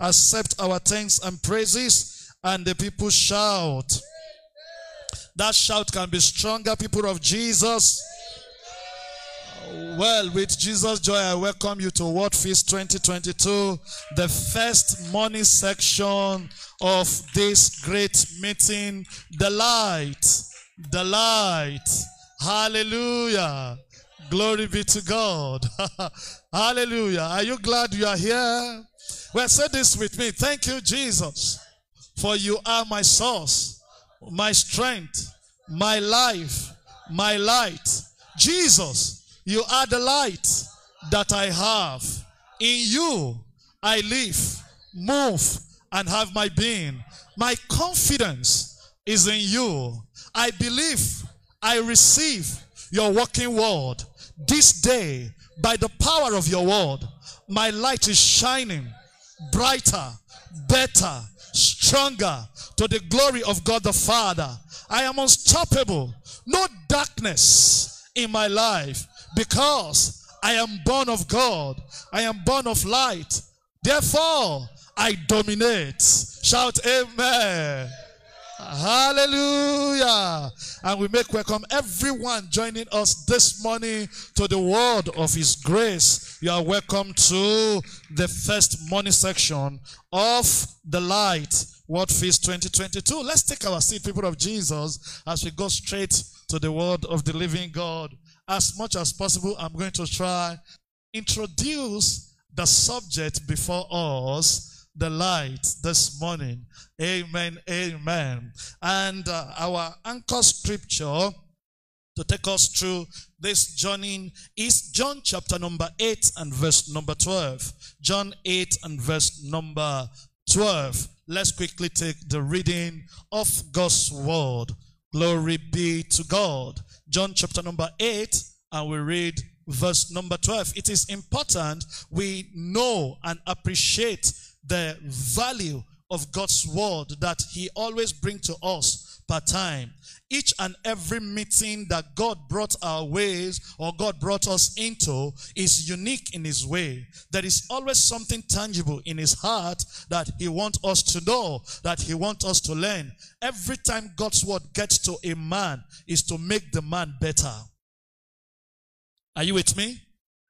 accept our thanks and praises. And the people shout. That shout can be stronger, people of Jesus. Well, with Jesus' joy, I welcome you to Word Feast 2022, the first morning section of this great meeting. The light, the light. Hallelujah. Glory be to God. Hallelujah. Are you glad you are here? Well, say this with me. Thank you, Jesus, for you are my source, my strength, my life, my light. Jesus, you are the light that I have. In you, I live, move, and have my being. My confidence is in you. I believe, I receive your working word. This day, by the power of your word, my light is shining brighter, better, stronger to the glory of God the Father. I am unstoppable. No darkness in my life because I am born of God. I am born of light. Therefore, I dominate. Shout amen. Hallelujah. And we make welcome everyone joining us this morning to the word of his grace. You are welcome to the first morning section of the light word feast 2022. Let's take our seat, people of Jesus, as we go straight to the word of the living God. As much as possible, I'm going to try introduce the subject before us the light this morning. Amen. Amen. And uh, our anchor scripture to take us through this journey is John chapter number 8 and verse number 12. John 8 and verse number 12. Let's quickly take the reading of God's word. Glory be to God. John chapter number 8 and we read verse number 12. It is important we know and appreciate the value of God's word that he always bring to us per time. Each and every meeting that God brought our ways or God brought us into is unique in his way. There is always something tangible in his heart that he wants us to know, that he wants us to learn. Every time God's word gets to a man is to make the man better. Are you with me?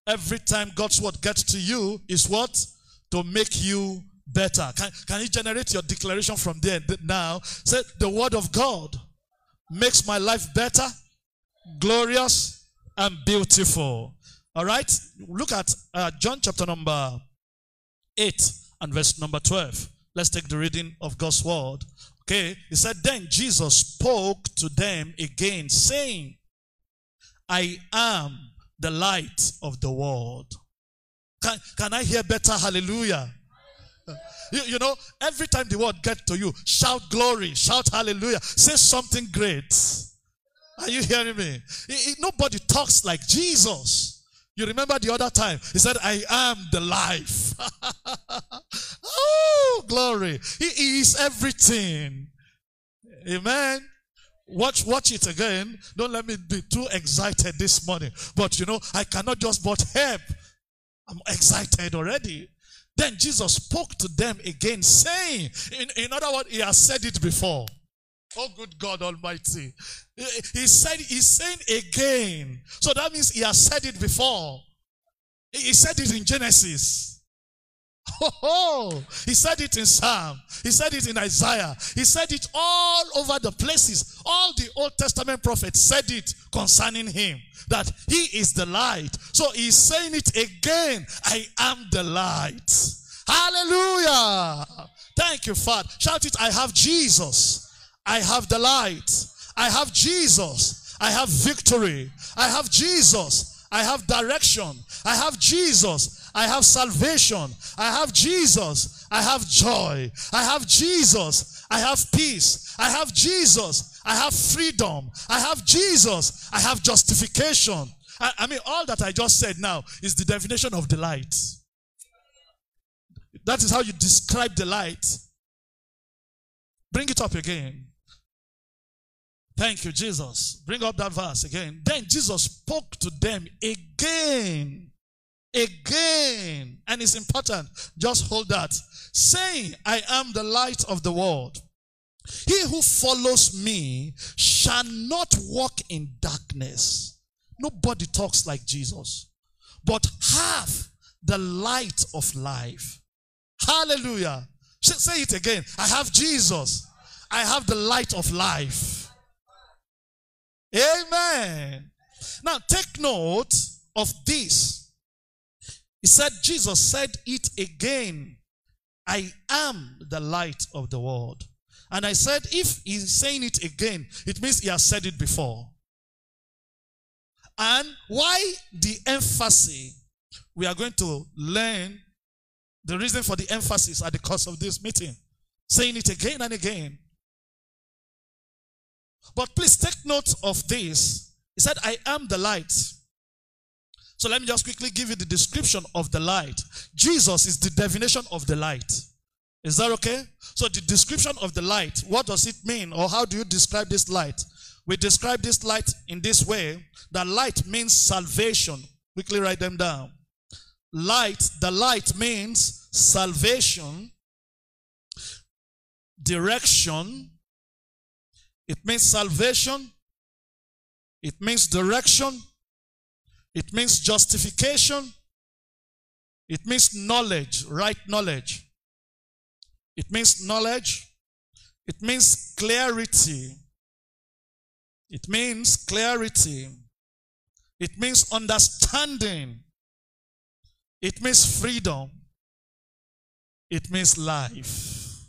Every time God's word gets to you is what? To make you better. Can, can you generate your declaration from there now? Say, the word of God makes my life better, glorious, and beautiful. All right? Look at uh, John chapter number 8 and verse number 12. Let's take the reading of God's word. Okay? He said, Then Jesus spoke to them again, saying, I am the light of the world. Can, can I hear better? Hallelujah. You, you, know, every time the word get to you, shout glory, shout hallelujah, say something great. Are you hearing me? It, it, nobody talks like Jesus. You remember the other time he said, "I am the life." oh, glory! He is everything. Amen. Watch, watch it again. Don't let me be too excited this morning. But you know, I cannot just but help. I'm excited already. Then Jesus spoke to them again, saying, in, in other words, he has said it before. Oh, good God Almighty. He said, he's saying again. So that means he has said it before. He said it in Genesis. Oh, he said it in Psalm. He said it in Isaiah. He said it all over the places. All the Old Testament prophets said it concerning him that he is the light. So he's saying it again. I am the light. Hallelujah. Thank you, Father. Shout it. I have Jesus. I have the light. I have Jesus. I have victory. I have Jesus. I have direction. I have Jesus. I have salvation. I have Jesus. I have joy. I have Jesus. I have peace. I have Jesus. I have freedom. I have Jesus. I have justification. I, I mean, all that I just said now is the definition of delight. That is how you describe the light. Bring it up again. Thank you, Jesus. Bring up that verse again. Then Jesus spoke to them again again, and it's important, just hold that, saying, I am the light of the world. He who follows me shall not walk in darkness. Nobody talks like Jesus, but have the light of life. Hallelujah. Say it again. I have Jesus. I have the light of life. Amen. Now take note of this. He said, Jesus said it again. I am the light of the world. And I said, if he's saying it again, it means he has said it before. And why the emphasis? We are going to learn the reason for the emphasis at the course of this meeting. Saying it again and again. But please take note of this. He said, I am the light. So let me just quickly give you the description of the light. Jesus is the definition of the light. Is that okay? So the description of the light, what does it mean? Or how do you describe this light? We describe this light in this way. That light means salvation. Quickly write them down. Light, the light means salvation, direction. It means salvation. It means direction. It means justification. It means knowledge, right knowledge. It means knowledge. It means clarity. It means clarity. It means understanding. It means freedom. It means life.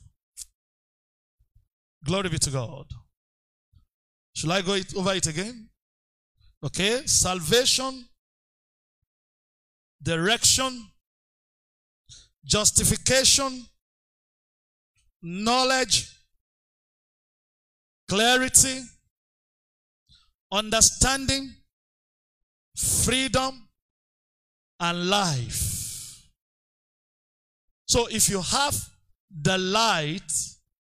Glory be to God. Shall I go over it again? Okay. Salvation, direction, justification, knowledge, clarity, understanding, freedom, and life. So if you have the light,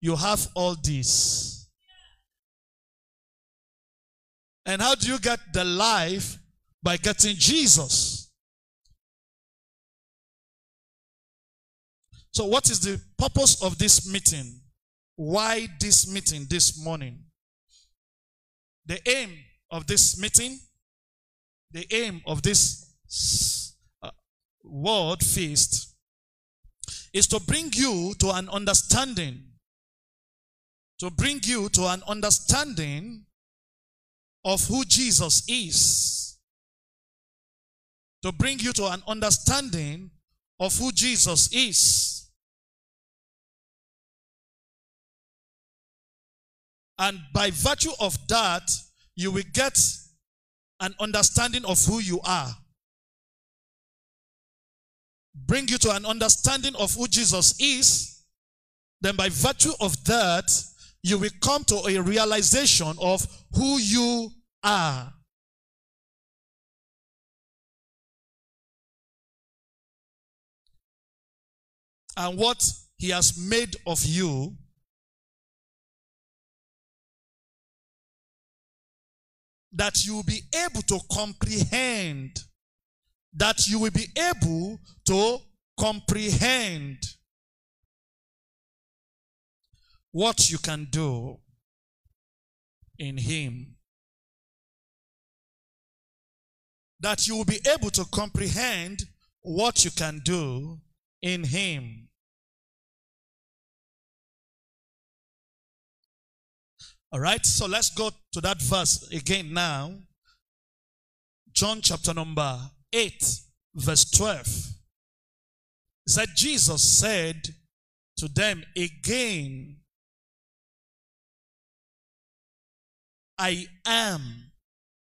you have all this. And how do you get the life? By getting Jesus. So, what is the purpose of this meeting? Why this meeting this morning? The aim of this meeting, the aim of this uh, word feast is to bring you to an understanding, to bring you to an understanding of who Jesus is, to bring you to an understanding of who Jesus is. And by virtue of that, you will get an understanding of who you are. Bring you to an understanding of who Jesus is. Then, by virtue of that, you will come to a realization of who you are. And what he has made of you that you will be able to comprehend. That you will be able to comprehend what you can do in Him. That you will be able to comprehend what you can do in Him. All right, so let's go to that verse again now. John chapter number 8, verse 12. It said, Jesus said to them again, I am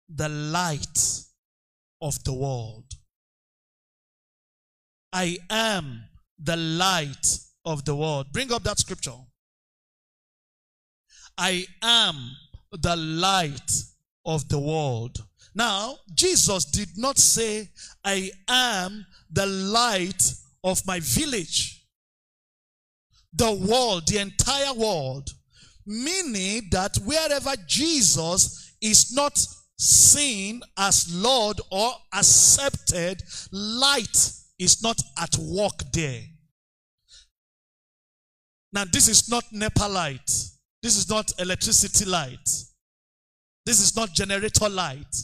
the light of the world. I am the light of the world. Bring up that scripture. I am the light of the world. Now, Jesus did not say, I am the light of my village. The world, the entire world. Meaning that wherever Jesus is not seen as Lord or accepted, light is not at work there. Now, this is not NEPA light. This is not electricity light. This is not generator light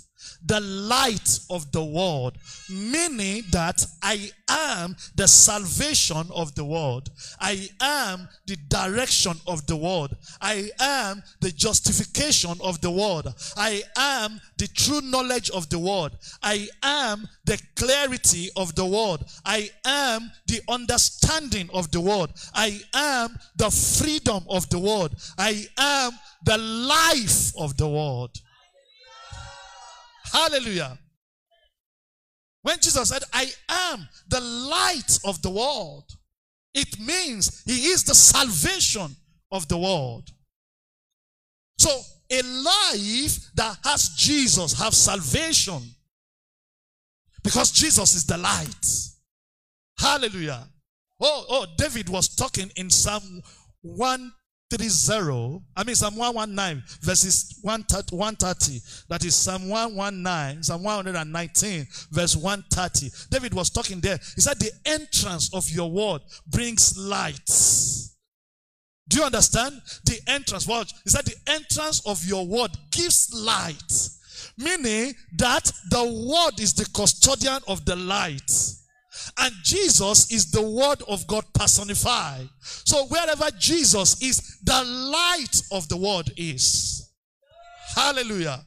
the light of the world, meaning that I am the salvation of the world. I am the direction of the world. I am the justification of the world. I am the true knowledge of the world. I am the clarity of the world. I am the understanding of the world. I am the freedom of the world. I am the life of the world. Hallelujah. When Jesus said, I am the light of the world, it means he is the salvation of the world. So a life that has Jesus have salvation because Jesus is the light. Hallelujah. Oh, oh, David was talking in Psalm 1 30, I mean Psalm 119, verses 130. That is Psalm 119, Psalm 119, verse 130. David was talking there. He said, The entrance of your word brings light. Do you understand? The entrance, watch. He said, The entrance of your word gives light. Meaning that the word is the custodian of the light. And Jesus is the word of God personified. So wherever Jesus is, the light of the world is. Hallelujah.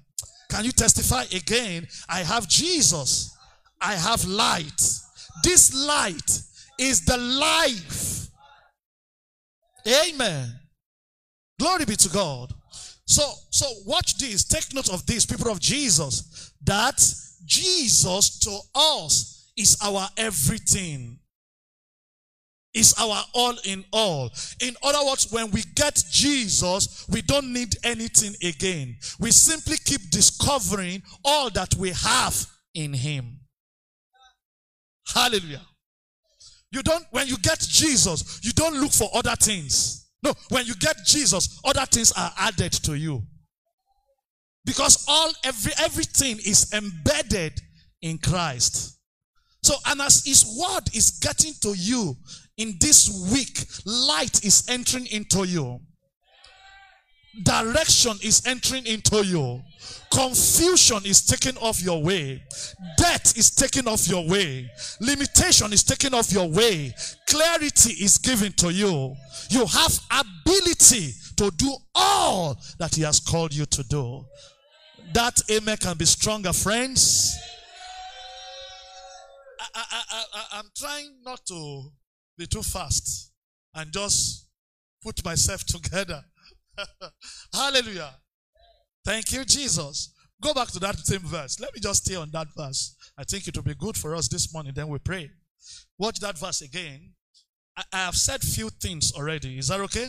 Can you testify again? I have Jesus. I have light. This light is the life. Amen. Glory be to God. So, so watch this. Take note of this, people of Jesus, that Jesus to us is our everything. Is our all in all. In other words, when we get Jesus, we don't need anything again. We simply keep discovering all that we have in Him. Hallelujah. You don't, when you get Jesus, you don't look for other things. No, when you get Jesus, other things are added to you. Because all, every, everything is embedded in Christ. So, and as his word is getting to you in this week, light is entering into you. Direction is entering into you. Confusion is taken off your way. Debt is taken off your way. Limitation is taken off your way. Clarity is given to you. You have ability to do all that he has called you to do. That amen can be stronger, friends. Trying not to be too fast and just put myself together. Hallelujah. Thank you, Jesus. Go back to that same verse. Let me just stay on that verse. I think it will be good for us this morning. Then we pray. Watch that verse again. I, I have said few things already. Is that okay?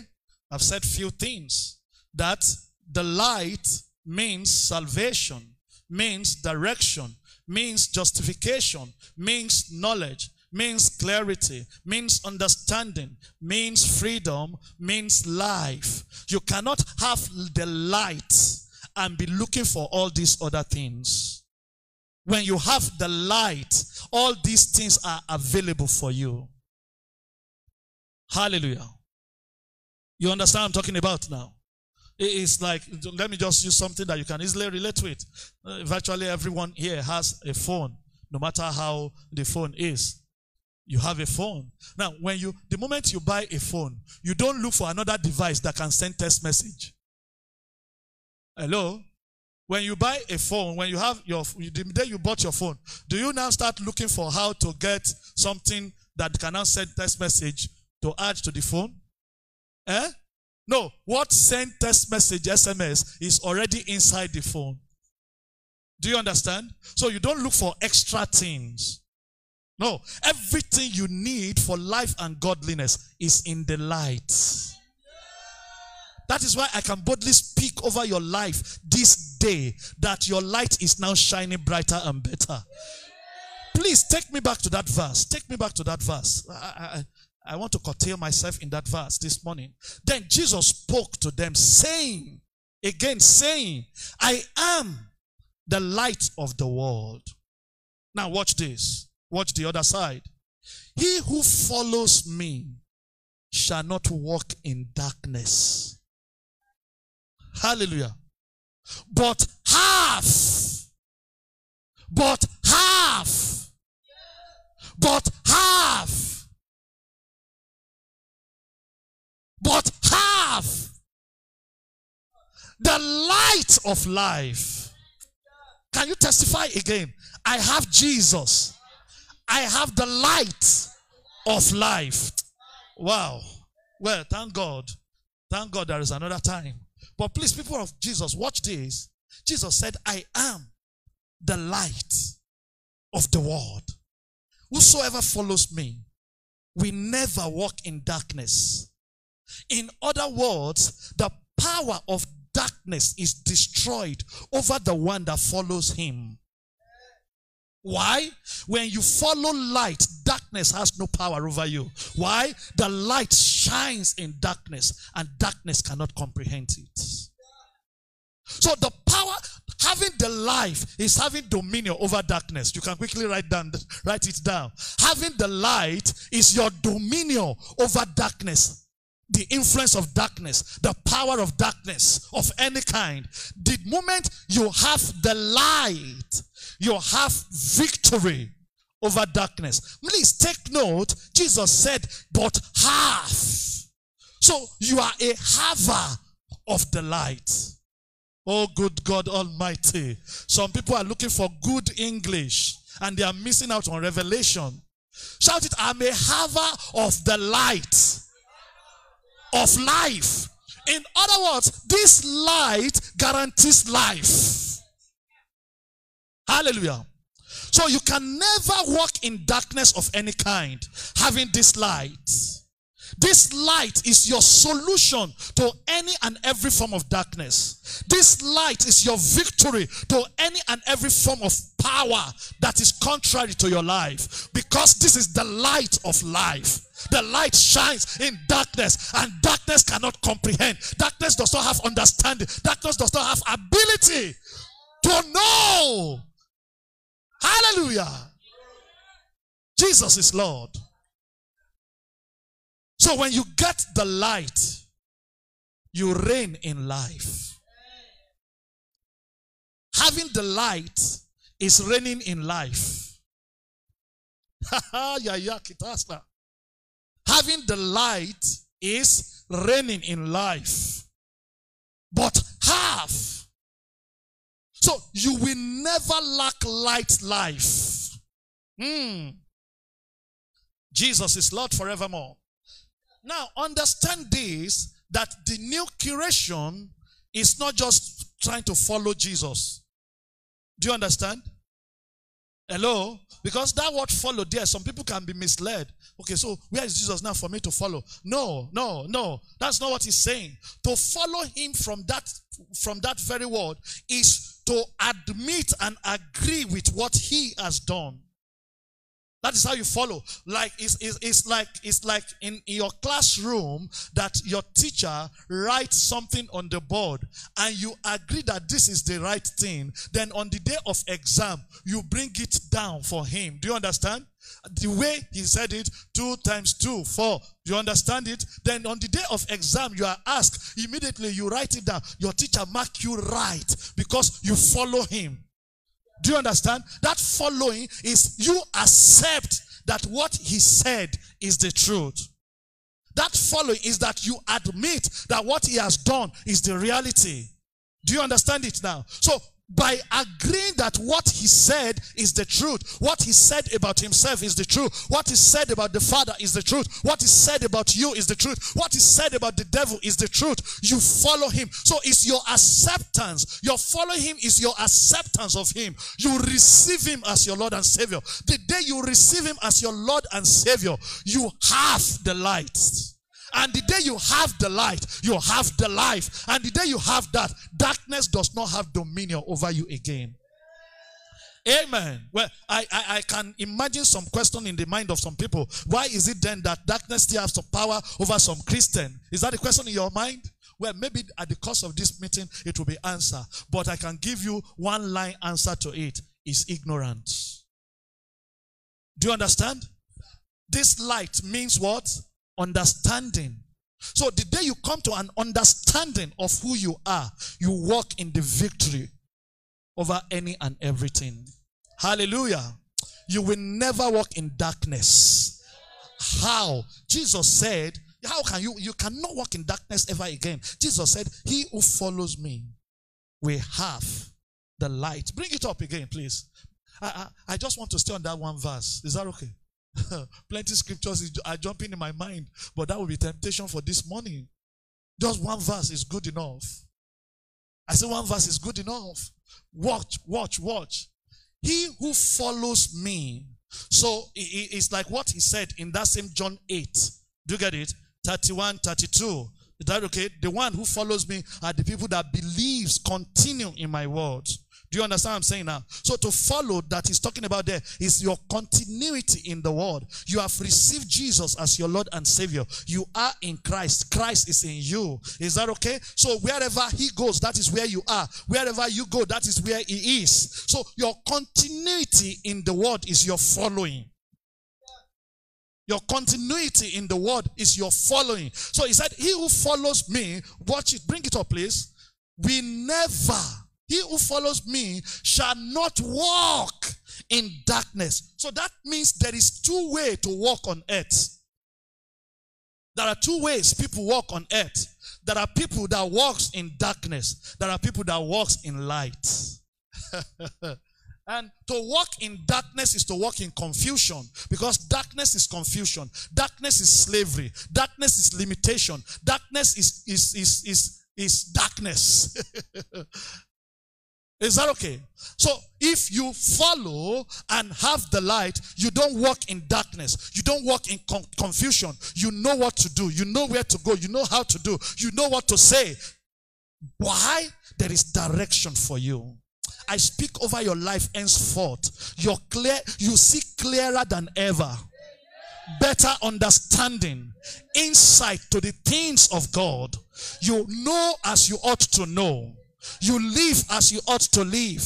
I've said few things. That the light means salvation, means direction, means justification, means knowledge, means clarity, means understanding, means freedom, means life. You cannot have the light and be looking for all these other things. When you have the light, all these things are available for you. Hallelujah. You understand what I'm talking about now? It's like, let me just use something that you can easily relate to it. Uh, virtually everyone here has a phone, no matter how the phone is. You have a phone. Now, when you, the moment you buy a phone, you don't look for another device that can send text message. Hello? When you buy a phone, when you have your, the day you bought your phone, do you now start looking for how to get something that can now send text message to add to the phone? Eh? No, what send text message, SMS, is already inside the phone. Do you understand? So you don't look for extra things. No, everything you need for life and godliness is in the light. That is why I can boldly speak over your life this day that your light is now shining brighter and better. Please take me back to that verse. Take me back to that verse. I, I, I want to curtail myself in that verse this morning. Then Jesus spoke to them, saying, again, saying, I am the light of the world. Now watch this. Watch the other side. He who follows me shall not walk in darkness. Hallelujah. But half, but half, but half, but half the light of life. Can you testify again? I have Jesus. I have the light of life. Wow. Well, thank God. Thank God there is another time. But please, people of Jesus, watch this. Jesus said, I am the light of the world. Whosoever follows me will never walk in darkness. In other words, the power of darkness is destroyed over the one that follows him. Why? When you follow light, darkness has no power over you. Why? The light shines in darkness and darkness cannot comprehend it. So the power, having the life is having dominion over darkness. You can quickly write down, write it down. Having the light is your dominion over darkness the influence of darkness, the power of darkness of any kind. The moment you have the light, you have victory over darkness. Please take note. Jesus said, but half. So you are a haver of the light. Oh, good God Almighty. Some people are looking for good English and they are missing out on revelation. Shout it, I'm a haver of the light of life. In other words, this light guarantees life. Hallelujah. So you can never walk in darkness of any kind having this light. This light is your solution to any and every form of darkness. This light is your victory to any and every form of power that is contrary to your life. Because this is the light of life. The light shines in darkness and darkness cannot comprehend. Darkness does not have understanding. Darkness does not have ability to know. Hallelujah. Jesus is Lord. So when you get the light, you reign in life. Having the light is reigning in life. Having the light is reigning in life. But have. So you will never lack light life. Hmm. Jesus is Lord forevermore. Now, understand this that the new creation is not just trying to follow Jesus. Do you understand? Hello? Because that word follow there, some people can be misled. Okay, so where is Jesus now for me to follow? No, no, no. That's not what he's saying. To follow him from that from that very word is to admit and agree with what he has done. That is how you follow. Like it's, it's, it's like it's like in, in your classroom that your teacher writes something on the board and you agree that this is the right thing. Then on the day of exam, you bring it down for him. Do you understand? The way he said it, two times two, four. You understand it? Then on the day of exam, you are asked, immediately you write it down. Your teacher mark you right because you follow him. Do you understand? That following is you accept that what he said is the truth. That following is that you admit that what he has done is the reality. Do you understand it now? So by agreeing that what he said is the truth. What he said about himself is the truth. What he said about the Father is the truth. What he said about you is the truth. What he said about the devil is the truth. You follow him. So it's your acceptance. Your following him is your acceptance of him. You receive him as your Lord and Savior. The day you receive him as your Lord and Savior, you have the light. And the day you have the light, you have the life. And the day you have that, darkness does not have dominion over you again. Amen. Well, I, I, I, can imagine some question in the mind of some people. Why is it then that darkness still has some power over some Christian? Is that a question in your mind? Well, maybe at the course of this meeting, it will be answer. But I can give you one line answer to it is ignorance. Do you understand? This light means what? Understanding. So the day you come to an understanding of who you are, you walk in the victory over any and everything. Hallelujah. You will never walk in darkness. How? Jesus said, How can you? You cannot walk in darkness ever again. Jesus said, He who follows me will have the light. Bring it up again, please. I, I, I just want to stay on that one verse. Is that okay? Plenty scriptures are jumping in my mind, but that will be temptation for this morning. Just one verse is good enough. I say one verse is good enough. Watch, watch, watch. He who follows me. So it's like what he said in that same John 8. Do you get it? 31, 32. Is that okay? The one who follows me are the people that believes continue in my words. Do you understand what I'm saying now? So to follow that he's talking about there is your continuity in the world. You have received Jesus as your Lord and Savior. You are in Christ. Christ is in you. Is that okay? So wherever he goes, that is where you are. Wherever you go, that is where he is. So your continuity in the world is your following. Your continuity in the word is your following. So he said, He who follows me, watch it, bring it up, please. We never he who follows me shall not walk in darkness. So that means there is two ways to walk on earth. There are two ways people walk on earth. There are people that walks in darkness. There are people that walks in light. and to walk in darkness is to walk in confusion because darkness is confusion. Darkness is slavery. Darkness is limitation. Darkness is, is, is, is, is darkness. Is that okay? So if you follow and have the light, you don't walk in darkness. You don't walk in con- confusion. You know what to do. You know where to go. You know how to do. You know what to say. Why? There is direction for you. I speak over your life henceforth. You're clear, you see clearer than ever. Better understanding, insight to the things of God. You know as you ought to know you live as you ought to live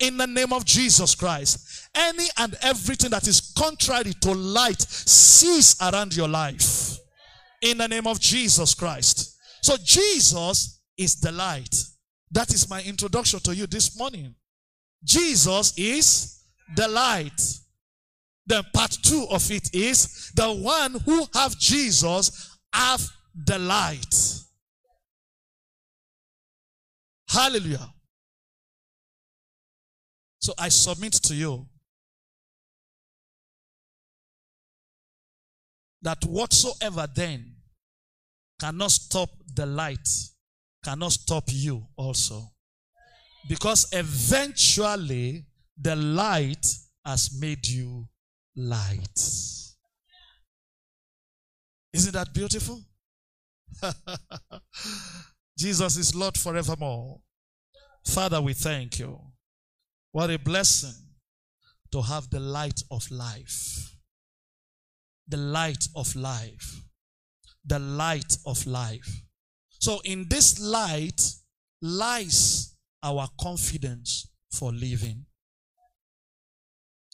in the name of Jesus Christ. Any and everything that is contrary to light cease around your life in the name of Jesus Christ. So Jesus is the light. That is my introduction to you this morning. Jesus is the light. Then part two of it is the one who have Jesus have the light. Hallelujah. So I submit to you that whatsoever then cannot stop the light, cannot stop you also. Because eventually the light has made you light. Isn't that beautiful? Jesus is Lord forevermore. Father, we thank you. What a blessing to have the light of life. The light of life. The light of life. So, in this light lies our confidence for living.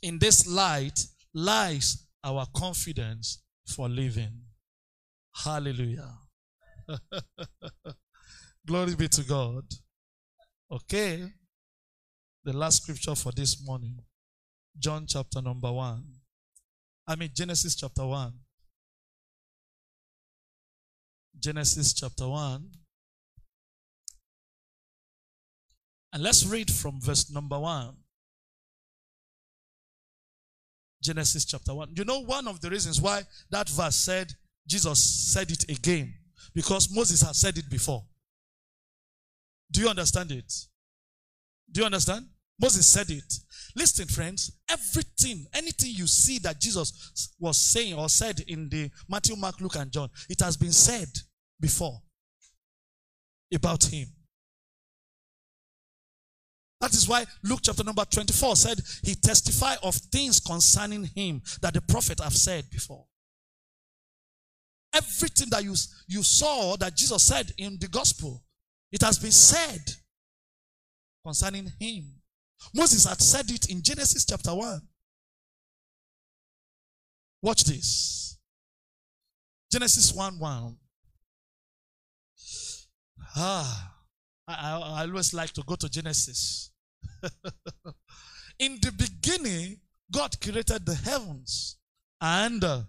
In this light lies our confidence for living. Hallelujah. Glory be to God. Okay. The last scripture for this morning. John chapter number 1. I mean, Genesis chapter 1. Genesis chapter 1. And let's read from verse number 1. Genesis chapter 1. You know, one of the reasons why that verse said, Jesus said it again, because Moses has said it before. Do you understand it? Do you understand? Moses said it. Listen, friends, everything, anything you see that Jesus was saying or said in the Matthew, Mark, Luke, and John, it has been said before about him. That is why Luke chapter number 24 said he testified of things concerning him that the prophet have said before. Everything that you, you saw that Jesus said in the gospel, it has been said concerning him. Moses had said it in Genesis chapter 1. Watch this. Genesis 1 1. Ah, I, I always like to go to Genesis. in the beginning, God created the heavens and uh,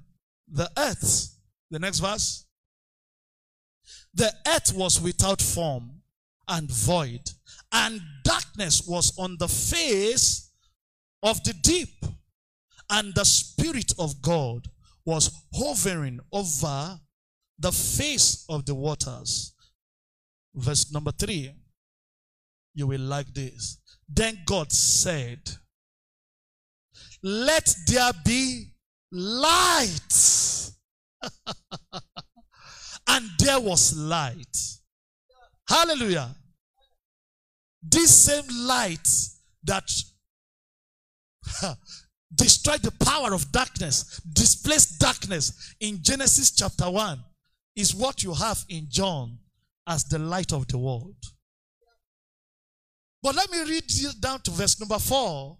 the earth. The next verse. The earth was without form and void, and darkness was on the face of the deep, and the Spirit of God was hovering over the face of the waters. Verse number three. You will like this. Then God said, Let there be light. and there was light. Hallelujah. This same light that destroyed the power of darkness, displaced darkness in Genesis chapter 1, is what you have in John as the light of the world. But let me read down to verse number 4.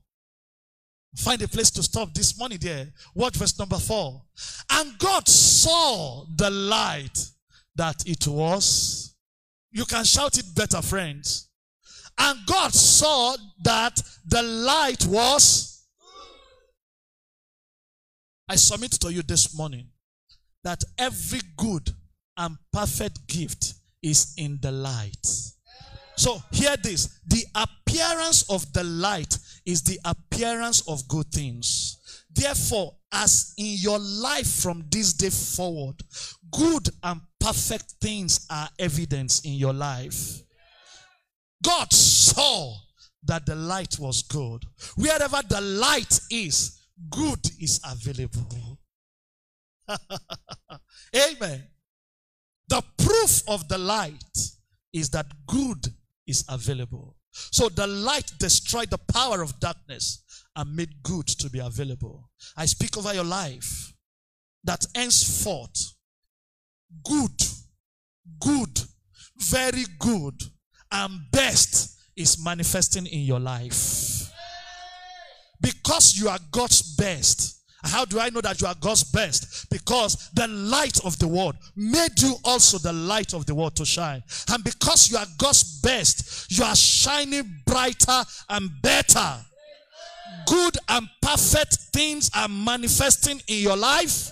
Find a place to stop this morning there. Watch verse number 4. And God saw the light that it was. You can shout it better, friends. And God saw that the light was. I submit to you this morning that every good and perfect gift is in the light. So hear this. The appearance of the light is the appearance of good things. Therefore, as in your life from this day forward, good and perfect things are evidence in your life. God saw that the light was good. Wherever the light is, good is available. Amen. The proof of the light is that good is available. So the light destroyed the power of darkness and made good to be available. I speak over your life that henceforth, good, good, very good, and best is manifesting in your life. Because you are God's best, how do I know that you are God's best? Because the light of the world made you also the light of the world to shine. And because you are God's best, you are shining brighter and better. Good and perfect things are manifesting in your life.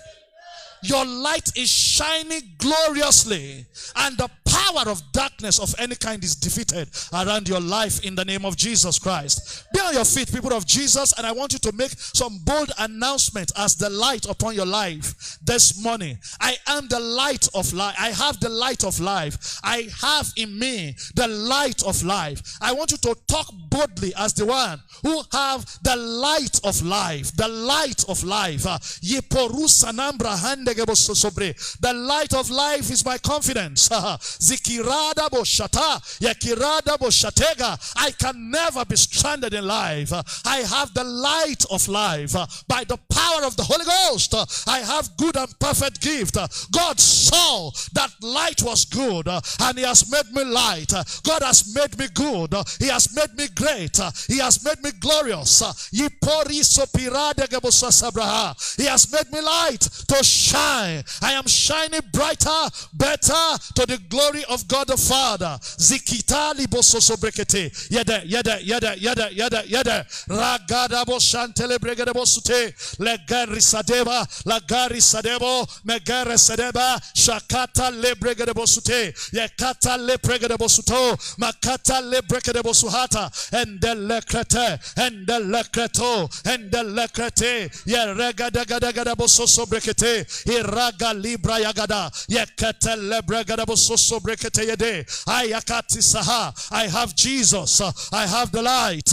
Your light is shining gloriously, and the power of darkness of any kind is defeated around your life in the name of Jesus Christ. Be on your feet, people of Jesus, and I want you to make some bold announcement as the light upon your life this morning. I am the light of life. I have the light of life. I have in me the light of life. I want you to talk boldly as the one who have the light of life. The light of life. The light of life is my confidence. Zikirada boshata, yakirada boshatega. I can never be stranded in life. I have the light of life. By the power of the Holy Ghost, I have good and perfect gift. God saw that light was good and He has made me light. God has made me good. He has made me great. He has made me glorious. He has made me light to shine. I am shining brighter, better to the glory glory of God the Father. Zikita libososo brekete. Yada, yada, yada, yada, yada, yada. Ragada bo shantele bregade bo sute. Legari sadeba, lagari sadebo, megare sadeba, shakata le bregade bo sute. Yakata le bregade bo suto, makata le bregade bo suhata. And the lekrete, and the lekreto, and the lekrete. Ye regada gada gada bo soso brekete. Iraga libra yagada. Yakata le bregade bo soso I have Jesus. I have the light.